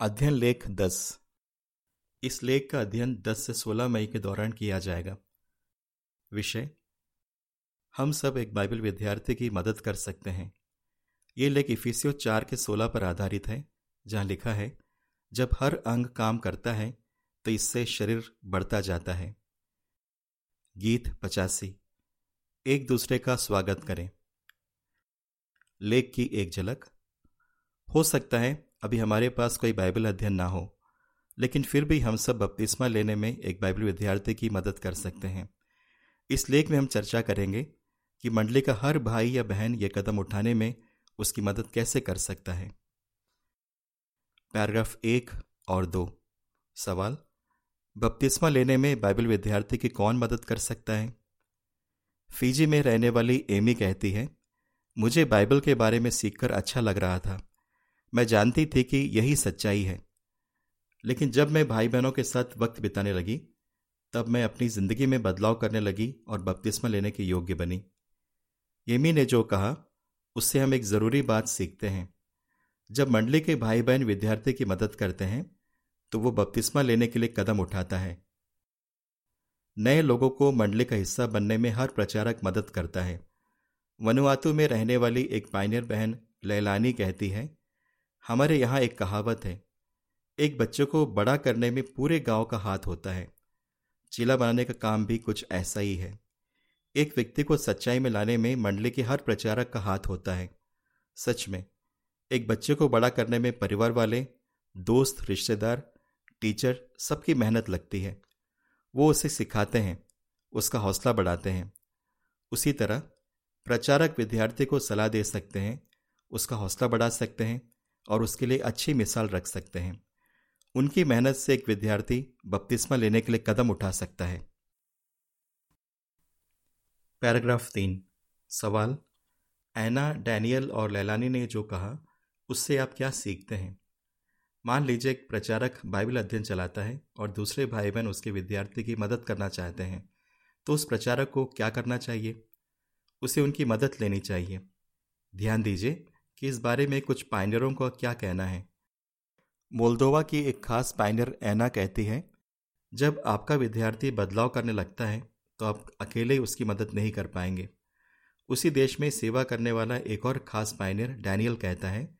अध्ययन लेख दस। इस लेख का अध्ययन 10 से 16 मई के दौरान किया जाएगा। विषय, हम सब एक बाइबल विद्यार्थी की मदद कर सकते हैं। ये लेख इफिसियो चार के 16 पर आधारित है, जहाँ लिखा है, जब हर अंग काम करता है तो इससे शरीर बढ़ता जाता है। गीत पचासी, एक दूसरे का स्वागत करें। लेख की एक झलक, हो सकता है अभी हमारे पास कोई बाइबल अध्ययन ना हो, लेकिन फिर भी हम सब बपतिस्मा लेने में एक बाइबल विद्यार्थी की मदद कर सकते हैं। इस लेख में हम चर्चा करेंगे कि मंडली का हर भाई या बहन यह कदम उठाने में उसकी मदद कैसे कर सकता है। पैराग्राफ एक और दो। सवाल, बपतिस्मा लेने में बाइबल विद्यार्थी की कौन मदद कर सकता है? फीजी में रहने वाली एमी कहती है, मुझे बाइबल के बारे में सीखकर अच्छा लग रहा था। मैं जानती थी कि यही सच्चाई है। लेकिन जब मैं भाई बहनों के साथ वक्त बिताने लगी, तब मैं अपनी ज़िंदगी में बदलाव करने लगी और बपतिस्मा लेने के योग्य बनी। यमी ने जो कहा, उससे हम एक ज़रूरी बात सीखते हैं। जब मंडली के भाई बहन विद्यार्थी की मदद करते हैं तो वो बपतिस्मा लेने के लिए कदम उठाता है। नए लोगों को मंडली का हिस्सा बनने में हर प्रचारक मदद करता है। वनुआतु में रहने वाली एक पाइनियर बहन लैलानी कहती है हमारे यहाँ एक कहावत है, एक बच्चे को बड़ा करने में पूरे गाँव का हाथ होता है। चीला बनाने का काम भी कुछ ऐसा ही है। एक व्यक्ति को सच्चाई में लाने में मंडली के हर प्रचारक का हाथ होता है। सच में, एक बच्चे को बड़ा करने में परिवार वाले, दोस्त, रिश्तेदार, टीचर सबकी मेहनत लगती है। वो उसे सिखाते हैं, उसका हौसला बढ़ाते हैं। उसी तरह, प्रचारक विद्यार्थी को सलाह दे सकते हैं, उसका हौसला बढ़ा सकते हैं और उसके लिए अच्छी मिसाल रख सकते हैं। उनकी मेहनत से एक विद्यार्थी बपतिस्मा लेने के लिए कदम उठा सकता है। पैराग्राफ तीन। सवाल। ऐना, डैनियल और लैलानी ने जो कहा, उससे आप क्या सीखते हैं? मान लीजिए एक प्रचारक बाइबल अध्ययन चलाता है और दूसरे भाई बहन उसके विद्यार्थी की मदद करना चाहते हैं तो उस प्रचारक को क्या करना चाहिए? उसे उनकी मदद लेनी चाहिए। ध्यान दीजिए कि इस बारे में कुछ पाइनरों का क्या कहना है? मोल्दोवा की एक खास पाइनर ऐना कहती है, जब आपका विद्यार्थी बदलाव करने लगता है तो आप अकेले उसकी मदद नहीं कर पाएँगे। उसी देश में सेवा करने वाला एक और खास पाइनियर डैनियल कहता है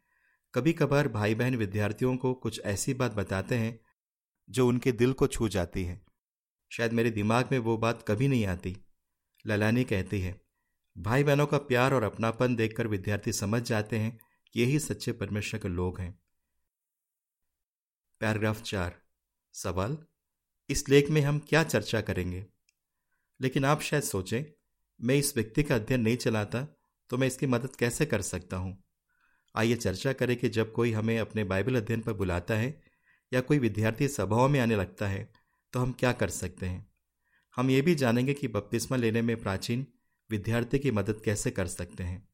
कभी कभार भाई बहन विद्यार्थियों को कुछ ऐसी बात बताते हैं, जो उनके दिल को छू जाती है। शायद मेरे दिमाग में वो बात कभी नहीं आती। ललानी कहती है भाई बहनों का प्यार और अपनापन देखकर विद्यार्थी समझ जाते हैं कि यही सच्चे परमेश्वर के लोग हैं। पैराग्राफ चार। सवाल, इस लेख में हम क्या चर्चा करेंगे? लेकिन आप शायद सोचें, मैं इस व्यक्ति का अध्ययन नहीं चलाता तो मैं इसकी मदद कैसे कर सकता हूँ? आइए चर्चा करें कि जब कोई हमें अपने बाइबल अध्ययन पर बुलाता है या कोई विद्यार्थी सभाओं में आने लगता है तो हम क्या कर सकते हैं? हम ये भी जानेंगे कि बपतिस्मा लेने में प्राचीन विद्यार्थी की मदद कैसे कर सकते हैं?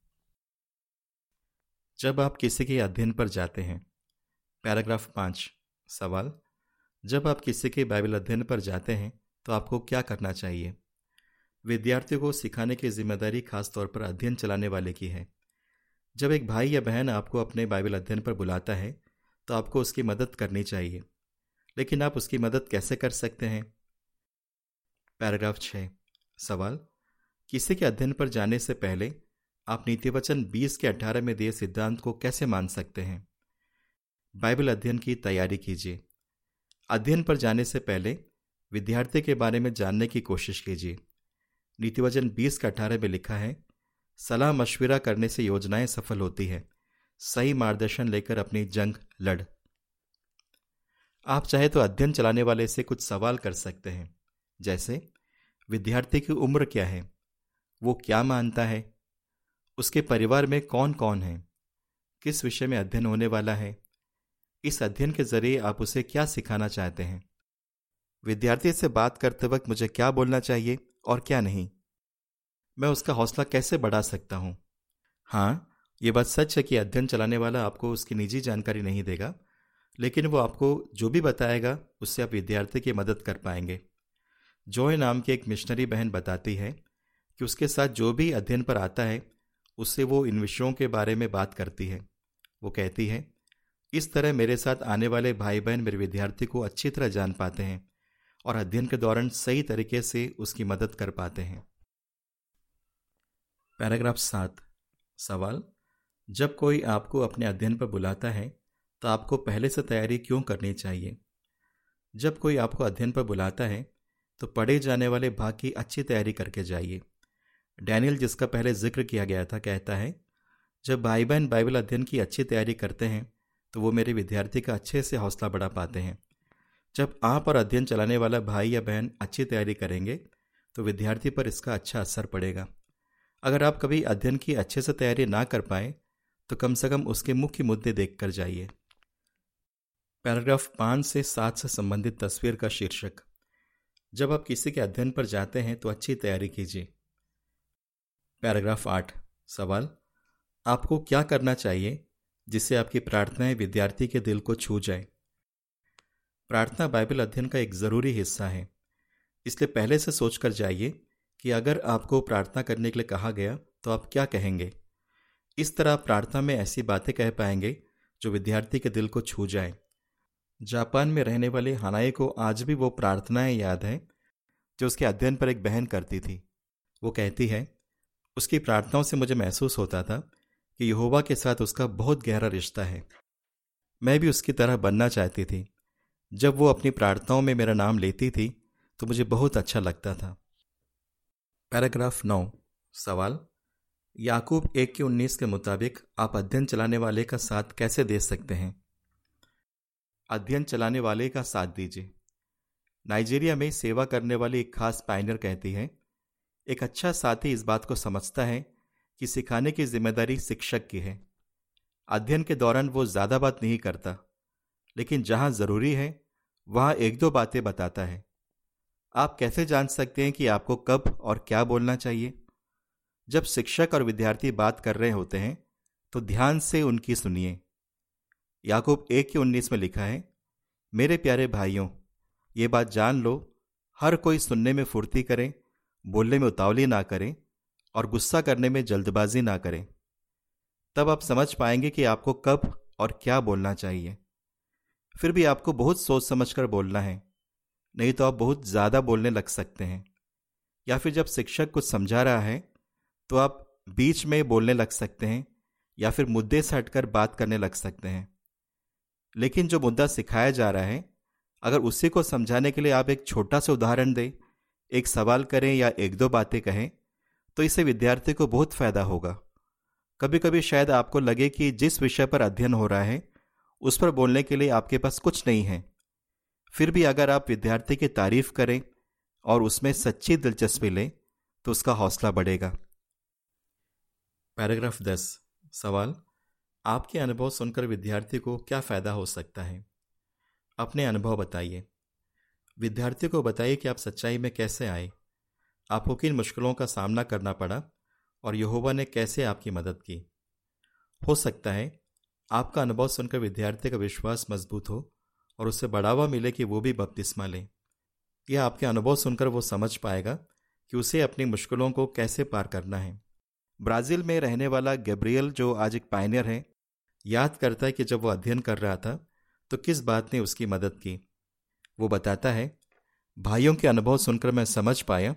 जब आप किसी के अध्ययन पर जाते हैं, पैराग्राफ पाँच, सवाल। जब आप किसी के बाइबल अध्ययन पर जाते हैं तो आपको क्या करना चाहिए? विद्यार्थियों को सिखाने की ज़िम्मेदारी खासतौर पर अध्ययन चलाने वाले की है। जब एक भाई या बहन आपको अपने बाइबल अध्ययन पर बुलाता है तो आपको उसकी मदद करनी चाहिए। लेकिन आप उसकी मदद कैसे कर सकते हैं? पैराग्राफ छ सवाल। किसी के अध्ययन पर जाने से पहले आप नीतिवचन 20 के 18 में दिए सिद्धांत को कैसे मान सकते हैं? बाइबल अध्ययन की तैयारी कीजिए। अध्ययन पर जाने से पहले विद्यार्थी के बारे में जानने की कोशिश कीजिए। नीतिवचन 20 का अठारह में लिखा है, सलाह मशविरा करने से योजनाएँ सफल होती है, सही मार्गदर्शन लेकर अपनी जंग लड़। आप चाहे तो अध्ययन चलाने वाले से कुछ सवाल कर सकते हैं, जैसे, विद्यार्थी की उम्र क्या है? वो क्या मानता है? उसके परिवार में कौन कौन है? किस विषय में अध्ययन होने वाला है? इस अध्ययन के ज़रिए आप उसे क्या सिखाना चाहते हैं? विद्यार्थी से बात करते वक्त मुझे क्या बोलना चाहिए और क्या नहीं? मैं उसका हौसला कैसे बढ़ा सकता हूँ? हाँ ये बात सच है कि अध्ययन चलाने वाला आपको उसकी निजी जानकारी नहीं देगा, लेकिन वो आपको जो भी बताएगा, उससे आप विद्यार्थी की मदद कर पाएँगे। जॉय नाम की एक मिशनरी बहन बताती है कि उसके साथ जो भी अध्ययन पर आता है, उससे वो इन विषयों के बारे में बात करती है। वो कहती है, इस तरह मेरे साथ आने वाले भाई बहन मेरे विद्यार्थी को अच्छी तरह जान पाते हैं और अध्ययन के दौरान सही तरीके से उसकी मदद कर पाते हैं। पैराग्राफ सात। सवाल, जब कोई आपको अपने अध्ययन पर बुलाता है तो आपको पहले से तैयारी क्यों करनी चाहिए? जब कोई आपको अध्ययन पर बुलाता है तो पढ़े जाने वाले भाग की अच्छी तैयारी करके जाइए। डैनियल, जिसका पहले ज़िक्र किया गया था, कहता है, जब भाई बहन बाइबल अध्ययन की अच्छी तैयारी करते हैं तो वो मेरे विद्यार्थी का अच्छे से हौसला बढ़ा पाते हैं। जब आप और अध्ययन चलाने वाला भाई या बहन अच्छी तैयारी करेंगे तो विद्यार्थी पर इसका अच्छा असर पड़ेगा। अगर आप कभी अध्ययन की अच्छे से तैयारी ना कर पाए तो कम से कम उसके मुख्य मुद्दे देख कर जाइए। पैराग्राफ पाँच से सात से संबंधित तस्वीर का शीर्षक। जब आप किसी के अध्ययन पर जाते हैं तो अच्छी तैयारी कीजिए। पैराग्राफ आठ, सवाल। आपको क्या करना चाहिए जिससे आपकी प्रार्थनाएँ विद्यार्थी के दिल को छू जाए? प्रार्थना बाइबल अध्ययन का एक ज़रूरी हिस्सा है। इसलिए पहले से सोचकर जाइए कि अगर आपको प्रार्थना करने के लिए कहा गया तो आप क्या कहेंगे? इस तरह आप प्रार्थना में ऐसी बातें कह पाएँगे जो विद्यार्थी के दिल को छू जाए। जापान में रहने वाले हनाई को आज भी वो प्रार्थनाएँ याद हैं, जो उसके अध्ययन पर एक बहन करती थी। वो कहती है उसकी प्रार्थनाओं से मुझे महसूस होता था कि यहोवा के साथ उसका बहुत गहरा रिश्ता है। मैं भी उसकी तरह बनना चाहती थी। जब वो अपनी प्रार्थनाओं में मेरा नाम लेती थी तो मुझे बहुत अच्छा लगता था। पैराग्राफ नौ, सवाल, याकूब एक के उन्नीस के मुताबिक आप अध्ययन चलाने वाले का साथ कैसे दे सकते हैं? अध्ययन चलाने वाले का साथ दीजिए। नाइजीरिया में सेवा करने वाली एक खास पाइनर कहती है एक अच्छा साथी इस बात को समझता है कि सिखाने की ज़िम्मेदारी शिक्षक की है। अध्ययन के दौरान वो ज़्यादा बात नहीं करता, लेकिन जहाँ ज़रूरी है, वहाँ एक दो बातें बताता है। आप कैसे जान सकते हैं कि आपको कब और क्या बोलना चाहिए? जब शिक्षक और विद्यार्थी बात कर रहे होते हैं तो ध्यान से उनकी सुनिए। याकूब एक के उन्नीस में लिखा है, मेरे प्यारे भाइयों, ये बात जान लो, हर कोई सुनने में फुर्ती करे बोलने में उतावली ना करें और गुस्सा करने में जल्दबाजी ना करें। तब आप समझ पाएँगे कि आपको कब और क्या बोलना चाहिए। फिर भी आपको बहुत सोच समझ कर बोलना है, नहीं तो आप बहुत ज़्यादा बोलने लग सकते हैं। या फिर जब शिक्षक कुछ समझा रहा है तो आप बीच में बोलने लग सकते हैं या फिर मुद्दे से हटकर बात करने लग सकते हैं। लेकिन जो मुद्दा सिखाया जा रहा है, अगर उसी को समझाने के लिए आप एक छोटा सा उदाहरण दें एक सवाल करें या एक दो बातें कहें तो इससे विद्यार्थी को बहुत फ़ायदा होगा। कभी कभी शायद आपको लगे कि जिस विषय पर अध्ययन हो रहा है, उस पर बोलने के लिए आपके पास कुछ नहीं है। फिर भी अगर आप विद्यार्थी की तारीफ़ करें और उसमें सच्ची दिलचस्पी लें तो उसका हौसला बढ़ेगा। पैराग्राफ दस, सवाल, आपके अनुभव सुनकर विद्यार्थी को क्या फ़ायदा हो सकता है? अपने अनुभव बताइए। विद्यार्थी को बताइए कि आप सच्चाई में कैसे आए। आपको किन मुश्किलों का सामना करना पड़ा और यहोवा ने कैसे आपकी मदद की। हो सकता है आपका अनुभव सुनकर विद्यार्थी का विश्वास मज़बूत हो और उसे बढ़ावा मिले कि वो भी बपतिस्मा ले। यह आपके अनुभव सुनकर वो समझ पाएगा कि उसे अपनी मुश्किलों को कैसे पार करना है। ब्राज़ील में रहने वाला गैब्रियल जो आज एक पाइनियर है, याद करता है कि जब वो अध्ययन कर रहा था तो किस बात ने उसकी मदद की? वो बताता है, भाइयों के अनुभव सुनकर मैं समझ पाया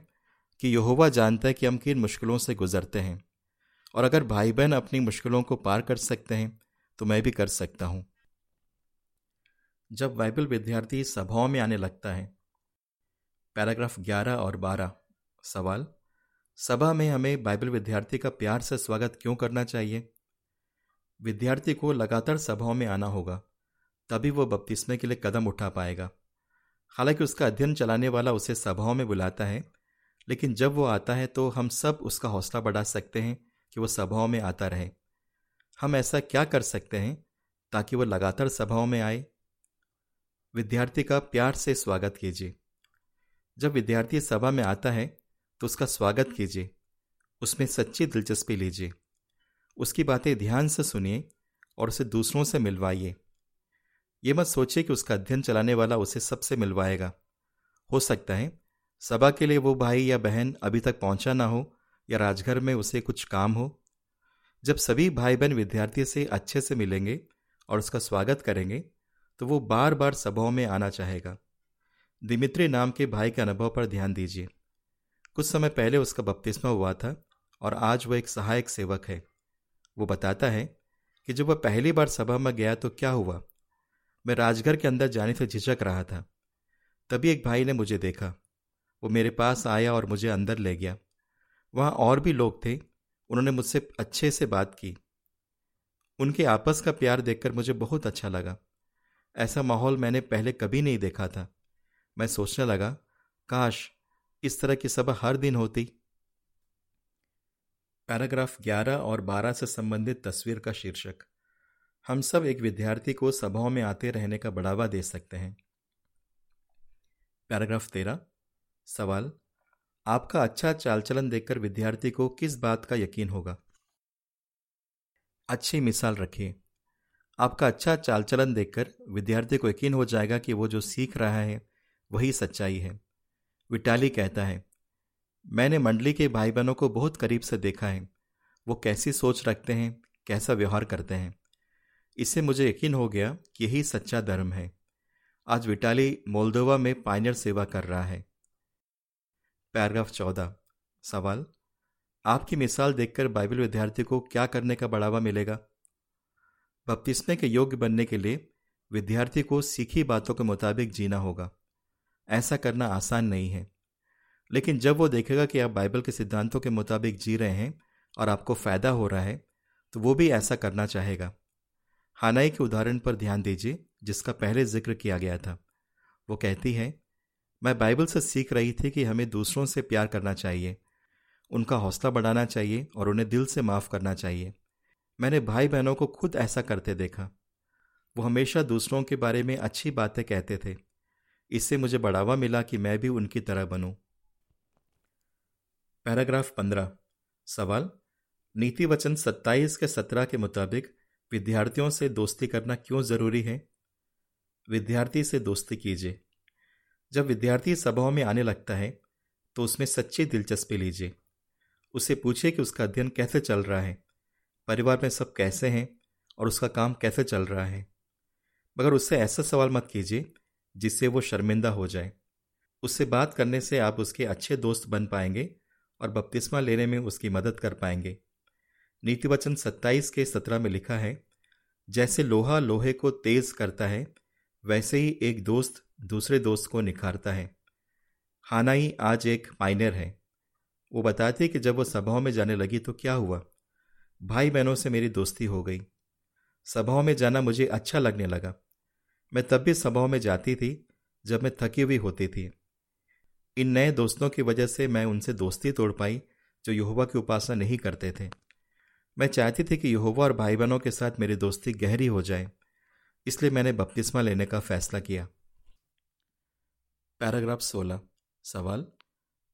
कि यहोवा जानता है कि हम किन मुश्किलों से गुजरते हैं, और अगर भाई बहन अपनी मुश्किलों को पार कर सकते हैं तो मैं भी कर सकता हूँ। जब बाइबल विद्यार्थी सभाओं में आने लगता है, पैराग्राफ 11 और 12 सवाल, सभा में हमें बाइबल विद्यार्थी का प्यार से स्वागत क्यों करना चाहिए? विद्यार्थी को लगातार सभाओं में आना होगा, तभी वो बपतिस्मे के लिए कदम उठा पाएगा। हालाँकि उसका अध्ययन चलाने वाला उसे सभाओं में बुलाता है, लेकिन जब वो आता है तो हम सब उसका हौसला बढ़ा सकते हैं कि वो सभाओं में आता रहे। हम ऐसा क्या कर सकते हैं ताकि वो लगातार सभाओं में आए? विद्यार्थी का प्यार से स्वागत कीजिए। जब विद्यार्थी सभा में आता है तो उसका स्वागत कीजिए। उसमें सच्ची दिलचस्पी लीजिए। उसकी बातें ध्यान से सुनिए और उसे दूसरों से मिलवाइए। ये मत सोचिए कि उसका अध्ययन चलाने वाला उसे सबसे मिलवाएगा। हो सकता है, सभा के लिए वो भाई या बहन अभी तक पहुँचा ना हो या राजघर में उसे कुछ काम हो। जब सभी भाई बहन विद्यार्थी से अच्छे से मिलेंगे और उसका स्वागत करेंगे तो वो बार बार सभाओं में आना चाहेगा। दिमित्री नाम के भाई के अनुभव पर ध्यान दीजिए। कुछ समय पहले उसका बपतिस्मा हुआ था और आज वह एक सहायक सेवक है। वो बताता है कि जब वह पहली बार सभा में गया तो क्या हुआ? मैं राजघर के अंदर जाने से झिझक रहा था। तभी एक भाई ने मुझे देखा। वो मेरे पास आया और मुझे अंदर ले गया। वहाँ और भी लोग थे। उन्होंने मुझसे अच्छे से बात की। उनके आपस का प्यार देखकर मुझे बहुत अच्छा लगा। ऐसा माहौल मैंने पहले कभी नहीं देखा था। मैं सोचने लगा, काश इस तरह की सभा हर दिन होती। पैराग्राफ 11 और 12 से संबंधित तस्वीर का शीर्षक। हम सब एक विद्यार्थी को सभाओं में आते रहने का बढ़ावा दे सकते हैं। पैराग्राफ 13 सवाल, आपका अच्छा चाल चलन देखकर विद्यार्थी को किस बात का यकीन होगा? अच्छी मिसाल रखिए। आपका अच्छा चाल चलन देखकर विद्यार्थी को यकीन हो जाएगा कि वो जो सीख रहा है, वही सच्चाई है। विटाली कहता है, मैंने मंडली के भाई बहनों को बहुत करीब से देखा है। वो कैसी सोच रखते हैं, कैसा व्यवहार करते हैं? इससे मुझे यकीन हो गया कि यही सच्चा धर्म है। आज विटाली मोल्दोवा में पाइनर सेवा कर रहा है। पैराग्राफ चौदह। सवाल, आपकी मिसाल देखकर बाइबल विद्यार्थी को क्या करने का बढ़ावा मिलेगा? बपतिस्मे के योग्य बनने के लिए विद्यार्थी को सीखी बातों के मुताबिक जीना होगा। ऐसा करना आसान नहीं है। लेकिन जब वो देखेगा कि आप बाइबल के सिद्धांतों के मुताबिक जी रहे हैं और आपको फ़ायदा हो रहा है तो वो भी ऐसा करना चाहेगा। हानाई के उदाहरण पर ध्यान दीजिए, जिसका पहले ज़िक्र किया गया था। वो कहती है, मैं बाइबल से सीख रही थी कि हमें दूसरों से प्यार करना चाहिए, उनका हौसला बढ़ाना चाहिए और उन्हें दिल से माफ़ करना चाहिए। मैंने भाई बहनों को खुद ऐसा करते देखा। वो हमेशा दूसरों के बारे में अच्छी बातें कहते थे। इससे मुझे बढ़ावा मिला कि मैं भी उनकी तरह बनूं। पैराग्राफ पंद्रह। सवाल नीति वचन सत्ताईस के सत्रह के मुताबिक विद्यार्थियों से दोस्ती करना क्यों ज़रूरी है? विद्यार्थी से दोस्ती कीजिए। जब विद्यार्थी सभाओं में आने लगता है तो उसमें सच्ची दिलचस्पी लीजिए। उसे पूछिए कि उसका अध्ययन कैसे चल रहा है, परिवार में सब कैसे हैं और उसका काम कैसे चल रहा है। मगर उससे ऐसा सवाल मत कीजिए, जिससे वो शर्मिंदा हो जाए। उससे बात करने से आप उसके अच्छे दोस्त बन पाएँगे और बपतिस्मा लेने में उसकी मदद कर पाएँगे। नीतिवचन सत्ताईस के सत्रह में लिखा है, जैसे लोहा लोहे को तेज करता है, वैसे ही एक दोस्त दूसरे दोस्त को निखारता है। हानाई आज एक माइनर है। वो बताती कि जब वो सभाओं में जाने लगी तो क्या हुआ? भाई बहनों से मेरी दोस्ती हो गई। सभाओं में जाना मुझे अच्छा लगने लगा। मैं तब भी सभाओं में जाती थी, जब मैं थकी हुई होती थी। इन नए दोस्तों की वजह से मैं उनसे दोस्ती तोड़ पाई, जो यहोवा की उपासना नहीं करते थे। मैं चाहती थी कि यहोवा और भाई बहनों के साथ मेरी दोस्ती गहरी हो जाए, इसलिए मैंने बपतिस्मा लेने का फैसला किया। पैराग्राफ सोलह। सवाल,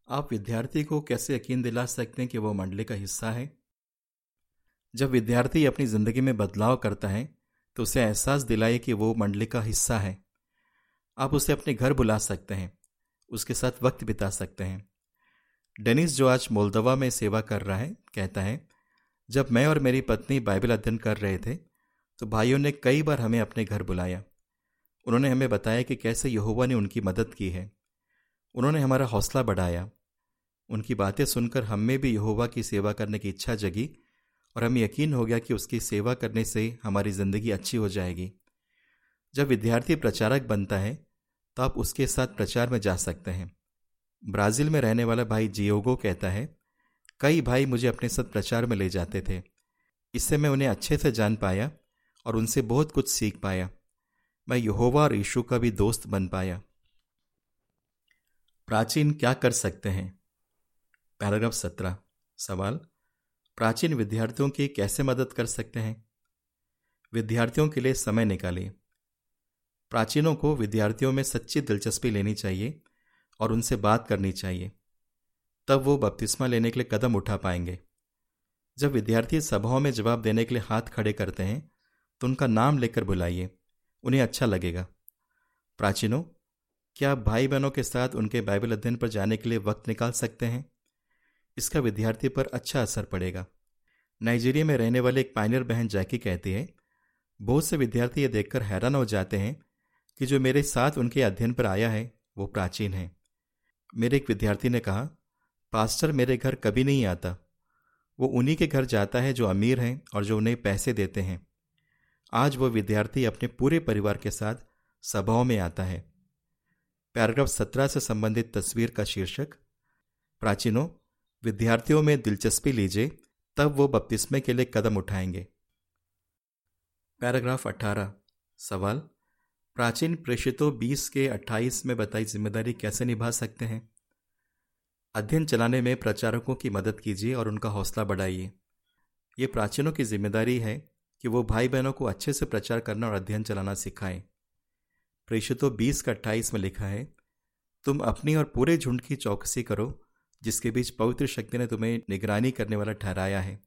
आप विद्यार्थी को कैसे यकीन दिला सकते हैं कि वो मंडली का हिस्सा है? जब विद्यार्थी अपनी ज़िंदगी में बदलाव करता है तो उसे एहसास दिलाए कि वो मंडली का हिस्सा है। आप उसे अपने घर बुला सकते हैं, उसके साथ वक्त बिता सकते हैं। डेनिस जो आज मोलदवा में सेवा कर रहा है, कहता है जब मैं और मेरी पत्नी बाइबल अध्ययन कर रहे थे तो भाइयों ने कई बार हमें अपने घर बुलाया। उन्होंने हमें बताया कि कैसे यहोवा ने उनकी मदद की है। उन्होंने हमारा हौसला बढ़ाया। उनकी बातें सुनकर हम में भी यहोवा की सेवा करने की इच्छा जगी और हमें यकीन हो गया कि उसकी सेवा करने से हमारी ज़िंदगी अच्छी हो जाएगी। जब विद्यार्थी प्रचारक बनता है तो आप उसके साथ प्रचार में जा सकते हैं। ब्राज़ील में रहने वाला भाई जियोगो कहता है कई भाई मुझे अपने साथ प्रचार में ले जाते थे। इससे मैं उन्हें अच्छे से जान पाया और उनसे बहुत कुछ सीख पाया। मैं यहोवा और यीशु का भी दोस्त बन पाया। प्राचीन क्या कर सकते हैं? पैराग्राफ सत्रह। सवाल, प्राचीन विद्यार्थियों की कैसे मदद कर सकते हैं? विद्यार्थियों के लिए समय निकालिए। प्राचीनों को विद्यार्थियों में सच्ची दिलचस्पी लेनी चाहिए और उनसे बात करनी चाहिए। तब वो बपतिस्मा लेने के लिए कदम उठा पाएँगे। जब विद्यार्थी सभाओं में जवाब देने के लिए हाथ खड़े करते हैं तो उनका नाम लेकर बुलाइए। उन्हें अच्छा लगेगा। प्राचीनों, क्या आप भाई बहनों के साथ उनके बाइबल अध्ययन पर जाने के लिए वक्त निकाल सकते हैं? इसका विद्यार्थी पर अच्छा असर पड़ेगा। नाइजीरिया में रहने वाले एक पाइनर बहन जैकी कहती है, बहुत से विद्यार्थी ये देखकर हैरान हो जाते हैं कि जो मेरे साथ उनके अध्ययन पर आया है, वो प्राचीन है। मेरे एक विद्यार्थी ने कहा पास्टर मेरे घर कभी नहीं आता। वो उन्हीं के घर जाता है जो अमीर हैं और जो उन्हें पैसे देते हैं। आज वो विद्यार्थी अपने पूरे परिवार के साथ सभाओं में आता है। पैराग्राफ सत्रह से संबंधित तस्वीर का शीर्षक, प्राचीनों, विद्यार्थियों में दिलचस्पी लीजिए, तब वो बपतिस्मे के लिए कदम उठाएँगे। पैराग्राफ 18 सवाल, प्राचीन प्रेषितों 20 के 28 में बताई ज़िम्मेदारी कैसे निभा सकते हैं? अध्ययन चलाने में प्रचारकों की मदद कीजिए और उनका हौसला बढ़ाइए। ये प्राचीनों की ज़िम्मेदारी है कि वो भाई बहनों को अच्छे से प्रचार करना और अध्ययन चलाना सिखाएँ। प्रेषितों 20 का अट्ठाईस में लिखा है, तुम अपनी और पूरे झुंड की चौकसी करो, जिसके बीच पवित्र शक्ति ने तुम्हें निगरानी करने वाला ठहराया है,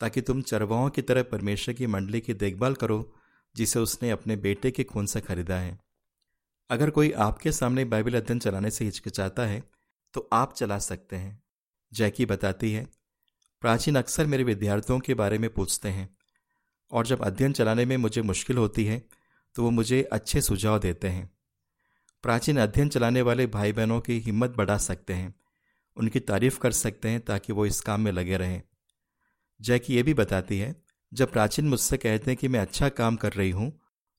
ताकि तुम चरवाओं की तरह परमेश्वर की मंडली की देखभाल करो, जिसे उसने अपने बेटे के खून से खरीदा है। अगर कोई आपके सामने बाइबल अध्ययन चलाने से हिचकिचाता है तो आप चला सकते हैं। जैकी बताती है, प्राचीन अक्सर मेरे विद्यार्थियों के बारे में पूछते हैं, और जब अध्ययन चलाने में मुझे मुश्किल होती है तो वो मुझे अच्छे सुझाव देते हैं। प्राचीन अध्ययन चलाने वाले भाई बहनों की हिम्मत बढ़ा सकते हैं, उनकी तारीफ़ कर सकते हैं ताकि वो इस काम में लगे रहें। जैकी ये भी बताती है, जब प्राचीन मुझसे कहते हैं कि मैं अच्छा काम कर रही हूँ,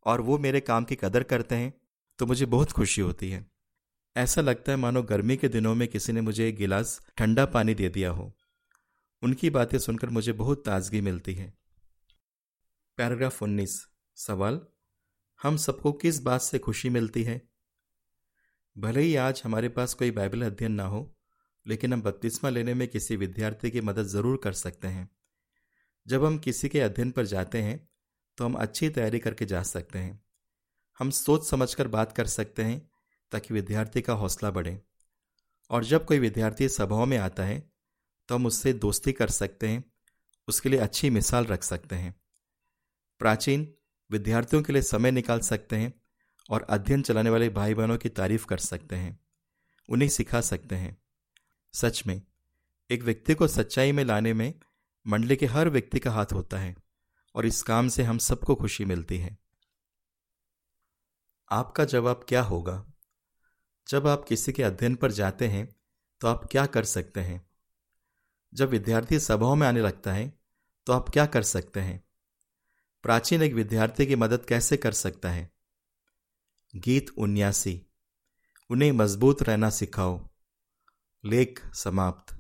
और वो मेरे काम की कदर करते हैं तो मुझे बहुत खुशी होती है। ऐसा लगता है मानो गर्मी के दिनों में किसी ने मुझे एक गिलास ठंडा पानी दे दिया हो। उनकी बातें सुनकर मुझे बहुत ताजगी मिलती है। पैराग्राफ उन्नीस। सवाल, हम सबको किस बात से खुशी मिलती है? भले ही आज हमारे पास कोई बाइबल अध्ययन ना हो, लेकिन हम बत्तीसवा लेने में किसी विद्यार्थी की मदद ज़रूर कर सकते हैं। जब हम किसी के अध्ययन पर जाते हैं तो हम अच्छी तैयारी करके जा सकते हैं। हम सोच समझकर बात कर सकते हैं ताकि विद्यार्थी का हौसला बढ़े। और जब कोई विद्यार्थी सभाओं में आता है तो हम उससे दोस्ती कर सकते हैं, उसके लिए अच्छी मिसाल रख सकते हैं। प्राचीन विद्यार्थियों के लिए समय निकाल सकते हैं और अध्ययन चलाने वाले भाई बहनों की तारीफ़ कर सकते हैं, उन्हें सिखा सकते हैं। सच में, एक व्यक्ति को सच्चाई में लाने में मंडली के हर व्यक्ति का हाथ होता है, और इस काम से हम सबको खुशी मिलती है। आपका जवाब क्या होगा? जब आप किसी के अध्ययन पर जाते हैं तो आप क्या कर सकते हैं? जब विद्यार्थी सभाओं में आने लगता है तो आप क्या कर सकते हैं? प्राचीन एक विद्यार्थी की मदद कैसे कर सकता है? गीत उन्यासी। उन्हें मज़बूत रहना सिखाओ। लेख समाप्त।